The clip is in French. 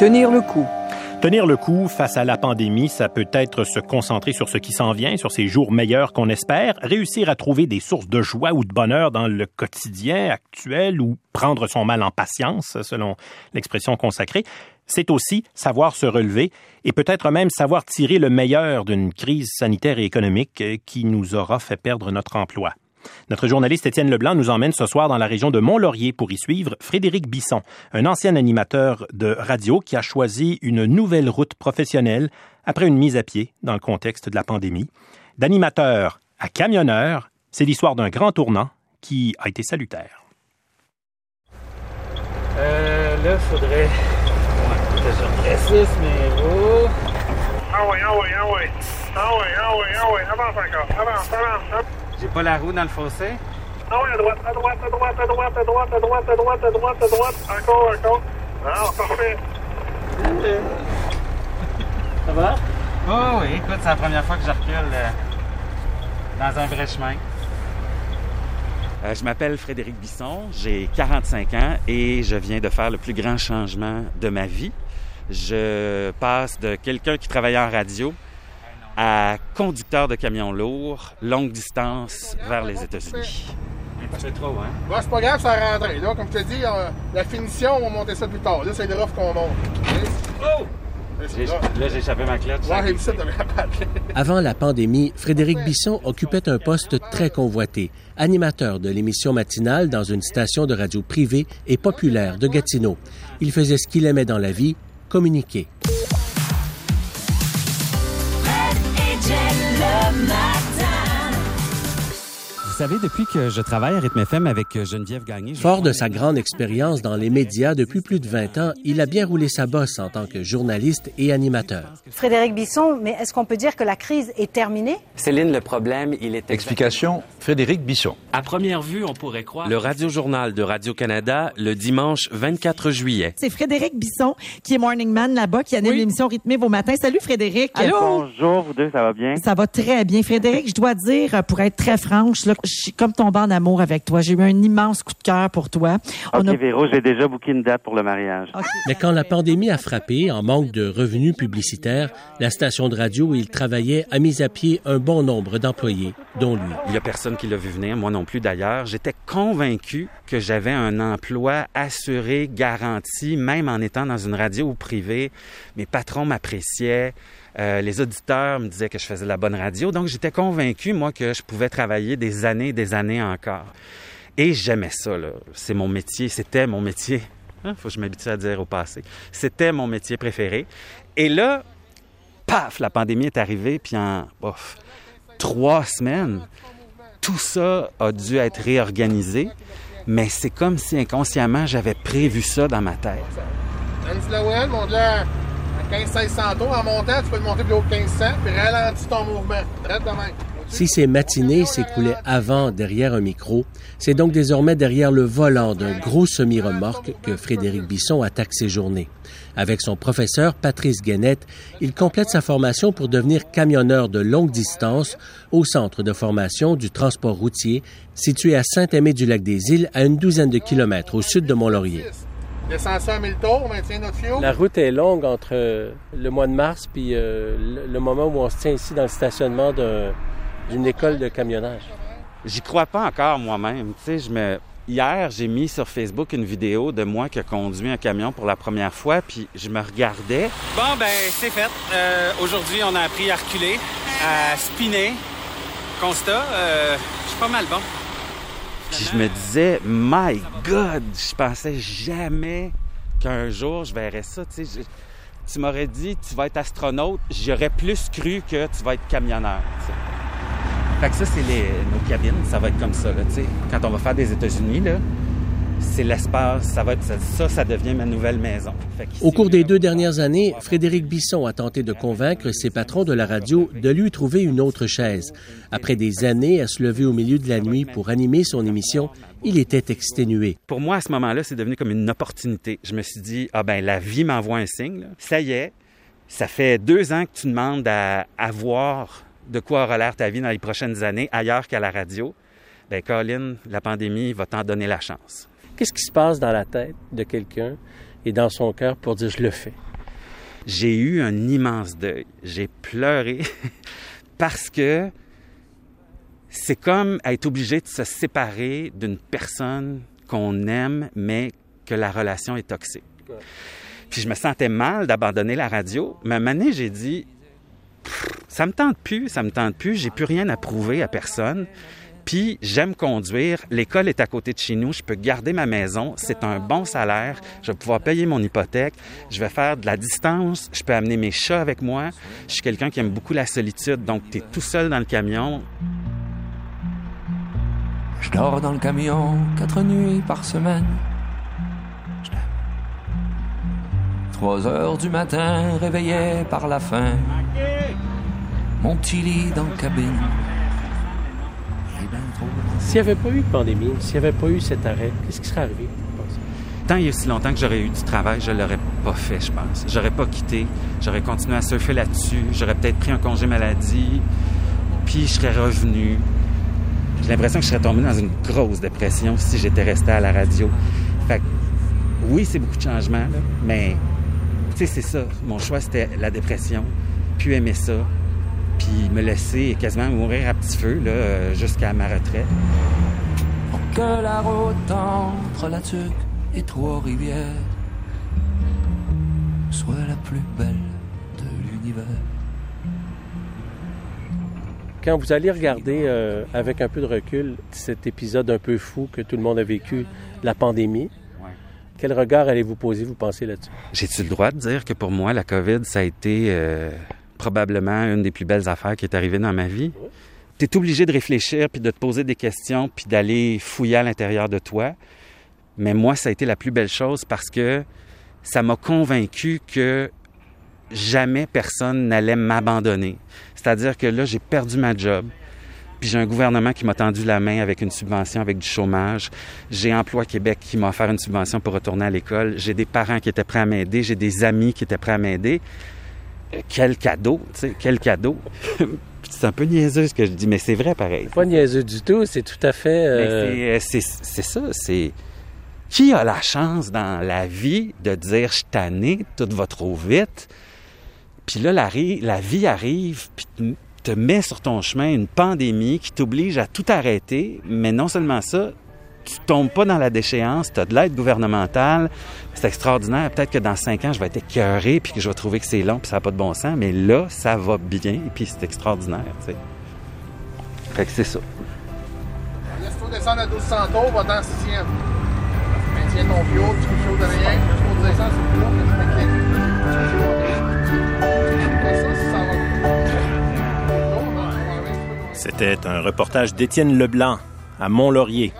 Tenir le coup. Tenir le coup face à la pandémie, ça peut être se concentrer sur ce qui s'en vient, sur ces jours meilleurs qu'on espère, réussir à trouver des sources de joie ou de bonheur dans le quotidien actuel ou prendre son mal en patience, selon l'expression consacrée. C'est aussi savoir se relever et peut-être même savoir tirer le meilleur d'une crise sanitaire et économique qui nous aura fait perdre notre emploi. Notre journaliste Étienne Leblanc nous emmène ce soir dans la région de Mont-Laurier pour y suivre Frédéric Bisson, un ancien animateur de radio qui a choisi une nouvelle route professionnelle après une mise à pied dans le contexte de la pandémie. D'animateur à camionneur, c'est l'histoire d'un grand tournant qui a été salutaire. Euh, là, faudrait précise mes roues. Ah oui, ah oui, ah oui. Ah oui, ah oui, ah oui. Avance encore. Avance, avance. J'ai pas la roue dans le fossé? Ah oui, à droite, à droite, à droite, à droite, à droite, à droite, à droite, à droite, à droite. Encore, encore. Ah, parfait. Ça va? Oh oui, écoute, c'est la première fois que je recule euh, dans un vrai chemin. Euh, je m'appelle Frédéric Bisson, j'ai 45 ans et je viens de faire le plus grand changement de ma vie. Je passe de quelqu'un qui travaillait en radio à conducteur de camions lourds, longue distance vers les États-Unis. Un petit peu trop, hein? Bon, c'est pas grave, ça a rentré. Là, comme je te dis, euh, la finition, on va monter ça plus tard. Là, c'est le rough qu'on monte. Oh! Là, j'ai échappé ma clutch. Ouais, ça. Avant la pandémie, Frédéric Bisson occupait un poste très convoité, animateur de l'émission matinale dans une station de radio privée et populaire de Gatineau. Il faisait ce qu'il aimait dans la vie, communiquer. Savez, depuis que je travaille à Rythme FM avec Geneviève Gagné... Fort de sa grande expérience dans les médias depuis plus de 20 ans, il a bien roulé sa bosse en tant que journaliste et animateur. Frédéric Bisson, mais est-ce qu'on peut dire que la crise est terminée? Céline, le problème, il est Explication, Frédéric Bisson. À première vue, on pourrait croire. Le radiojournal de Radio-Canada, le dimanche 24 juillet. C'est Frédéric Bisson qui est morning man là-bas, qui anime l'émission Rythmée vos matins. Salut Frédéric. Bonjour, vous deux, ça va bien? Ça va très bien. Frédéric, je dois dire, pour être très franche, là, je suis comme tombée en amour avec toi. J'ai eu un immense coup de cœur pour toi. Ok, On a- Véro, j'ai déjà booké une date pour le mariage. Mais quand la pandémie a frappé, en manque de revenus publicitaires, la station de radio où il travaillait a mis à pied un bon nombre d'employés, dont lui. Il y a personne qui l'a vu venir, moi non plus d'ailleurs. J'étais convaincu que j'avais un emploi assuré, garanti, même en étant dans une radio privée. Mes patrons m'appréciaient. Euh, les auditeurs me disaient que je faisais de la bonne radio. Donc, j'étais convaincu, moi, que je pouvais travailler des années et des années encore. Et j'aimais ça, là. C'est mon métier, c'était mon métier. Hein, faut que je m'habitue à dire au passé. C'était mon métier préféré. Et là, paf, la pandémie est arrivée, puis en bof, trois semaines, tout ça a dû être réorganisé, mais c'est comme si inconsciemment j'avais prévu ça dans ma tête. Anne Slowell, monte-la à 15-1600 tours. En montant, tu peux le monter plus haut que 1500, puis ralentis ton mouvement. De même. Si ses matinées s'écoulaient avant derrière un micro, c'est donc désormais derrière le volant d'un gros semi-remorque que Frédéric Bisson attaque ses journées. Avec son professeur Patrice Guénette, il complète sa formation pour devenir camionneur de longue distance au centre de formation du transport routier situé à Saint-Aimé-du-Lac-des-Îles à une douzaine de kilomètres au sud de Mont-Laurier. Descends ça à 1000 tours, on maintient notre. La route est longue entre euh, le mois de mars puis euh, le, moment où on se tient ici dans le stationnement d'un- d'une école de camionnage. J'y crois pas encore moi-même. Tu sais, je me... Hier, j'ai mis sur Facebook une vidéo de moi qui a conduit un camion pour la première fois, puis je me regardais. Bon, ben, c'est fait. Euh, Aujourd'hui, on a appris à reculer, à spinner. Constat, euh, je suis pas mal bon. Je me disais, my God, je pensais jamais qu'un jour je verrais ça. Tu sais, tu m'aurais dit, tu vas être astronaute, j'aurais plus cru que tu vas être camionneur. tu sais. Fait que ça, c'est les, nos cabines, ça va être comme ça. Là, tu sais. Quand on va faire des États-Unis, là, c'est l'espace, ça va être ça, ça, devient ma nouvelle maison. Au cours des deux dernières années, Frédéric Bisson a tenté de convaincre ses patrons de la radio de lui trouver une autre chaise. Après des années à se lever au milieu de la nuit pour animer son émission, il était exténué. Pour moi, à ce moment-là, c'est devenu comme une opportunité. Je me suis dit, ah ben, la vie m'envoie un signe. là. Ça y est, ça fait deux ans que tu demandes à, à voir de quoi aura l'air ta vie dans les prochaines années ailleurs qu'à la radio. Ben, Colin, la pandémie va t'en donner la chance. Qu'est-ce qui se passe dans la tête de quelqu'un et dans son cœur pour dire je le fais? J'ai eu un immense deuil. J'ai pleuré parce que c'est comme être obligé de se séparer d'une personne qu'on aime, mais que la relation est toxique. Puis je me sentais mal d'abandonner la radio, mais à j'ai dit, ça me tente plus, ça me tente plus, j'ai plus rien à prouver à personne. Puis j'aime conduire, l'école est à côté de chez nous, je peux garder ma maison, c'est un bon salaire, je vais pouvoir payer mon hypothèque, je vais faire de la distance, je peux amener mes chats avec moi. Je suis quelqu'un qui aime beaucoup la solitude, donc tu es tout seul dans le camion. Je dors dans le camion quatre nuits par semaine. Trois heures du matin, réveillé par la faim. Mon petit lit dans la cabine. S'il n'y avait pas eu de pandémie, s'il n'y avait pas eu cet arrêt, qu'est-ce qui serait arrivé? Tant il y a si longtemps que j'aurais eu du travail, je l'aurais pas fait, je pense. J'aurais pas quitté. J'aurais continué à surfer là-dessus. J'aurais peut-être pris un congé maladie. Puis je serais revenu. J'ai l'impression que je serais tombé dans une grosse dépression si j'étais resté à la radio. Fait que, oui, c'est beaucoup de changements, là, mais tu sais, c'est ça. Mon choix, c'était la dépression, puis aimer ça, puis me laisser quasiment mourir à petit feu là, euh, jusqu'à ma retraite. Pour que la route entre la Tuque et Trois-Rivières soit la plus belle de l'univers. Quand vous allez regarder euh, avec un peu de recul cet épisode un peu fou que tout le monde a vécu, la pandémie, quel regard allez-vous poser, vous pensez là-dessus? J'ai-tu le droit de dire que pour moi, la COVID, ça a été euh, probablement une des plus belles affaires qui est arrivée dans ma vie? Tu es obligé de réfléchir, puis de te poser des questions, puis d'aller fouiller à l'intérieur de toi. Mais moi, ça a été la plus belle chose parce que ça m'a convaincu que jamais personne n'allait m'abandonner. C'est-à-dire que là, j'ai perdu ma job. Puis j'ai un gouvernement qui m'a tendu la main avec une subvention, avec du chômage. J'ai Emploi Québec qui m'a offert une subvention pour retourner à l'école. J'ai des parents qui étaient prêts à m'aider. J'ai des amis qui étaient prêts à m'aider. Euh, Quel cadeau, tu sais, quel cadeau. c'est un peu niaiseux ce que je dis, mais c'est vrai pareil. Pas niaiseux du tout, c'est tout à fait... euh, Mais c'est- C'est c'est ça, c'est... Qui a la chance dans la vie de dire « je tanné, tout va trop vite », puis là, la, ri- la vie arrive, puis te- te met sur ton chemin une pandémie qui t'oblige à tout arrêter, mais non seulement ça, tu tombes pas dans la déchéance, tu as de l'aide gouvernementale, c'est extraordinaire. Peut-être que dans cinq ans, je vais être écœuré, puis que je vais trouver que c'est long, puis ça n'a pas de bon sens, mais là, ça va bien, puis c'est extraordinaire, tu sais. Fait que c'est ça. Laisse-toi descendre à 1200 tours, va dans la sixième. Maintiens ton fio, petit fio de rien. Laisse-toi descendre, c'est plus long que je C'était un reportage d'Étienne Leblanc à Mont-Laurier.